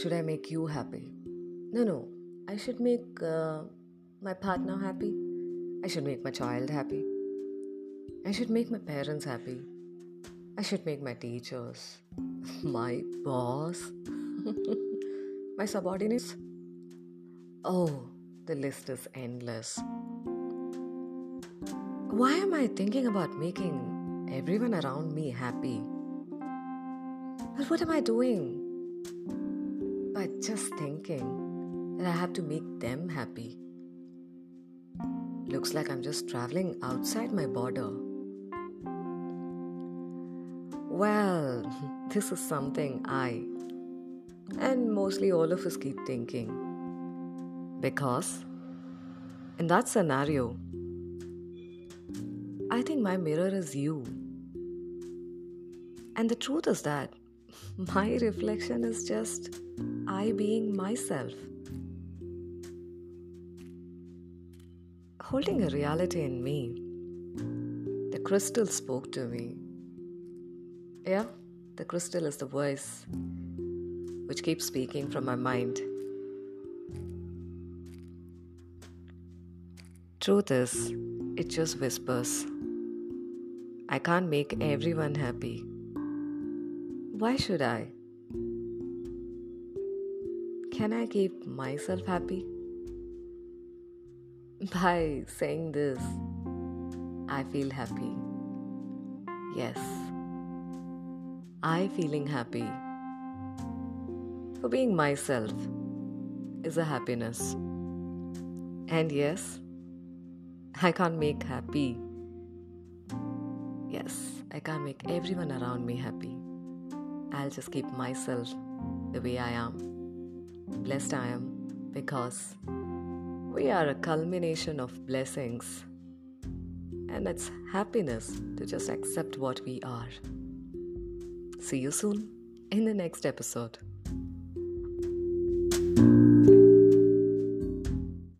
should I make you happy? No, no. I should make uh, my partner happy. I should make my child happy. I should make my parents happy. I should make my teachers, my boss, my subordinates. Oh, the list is endless. Why am I thinking about making everyone around me happy? But what am I doing? By just thinking that I have to make them happy. Looks like I'm just traveling outside my border. Well, this is something I and mostly all of us keep thinking. Because in that scenario, I think my mirror is you. And the truth is that my reflection is just I being myself. Holding a reality in me, the crystal spoke to me. Yeah, the crystal is the voice which keeps speaking from my mind. Truth is, it just whispers. I can't make everyone happy. Why should I? Can I keep myself happy? By saying this, I feel happy. Yes, I feeling happy. For being myself is a happiness. And yes, I can't make happy. Yes, I can't make everyone around me happy. I'll just keep myself the way I am. Blessed I am because we are a culmination of blessings, and it's happiness to just accept what we are. See you soon in the next episode.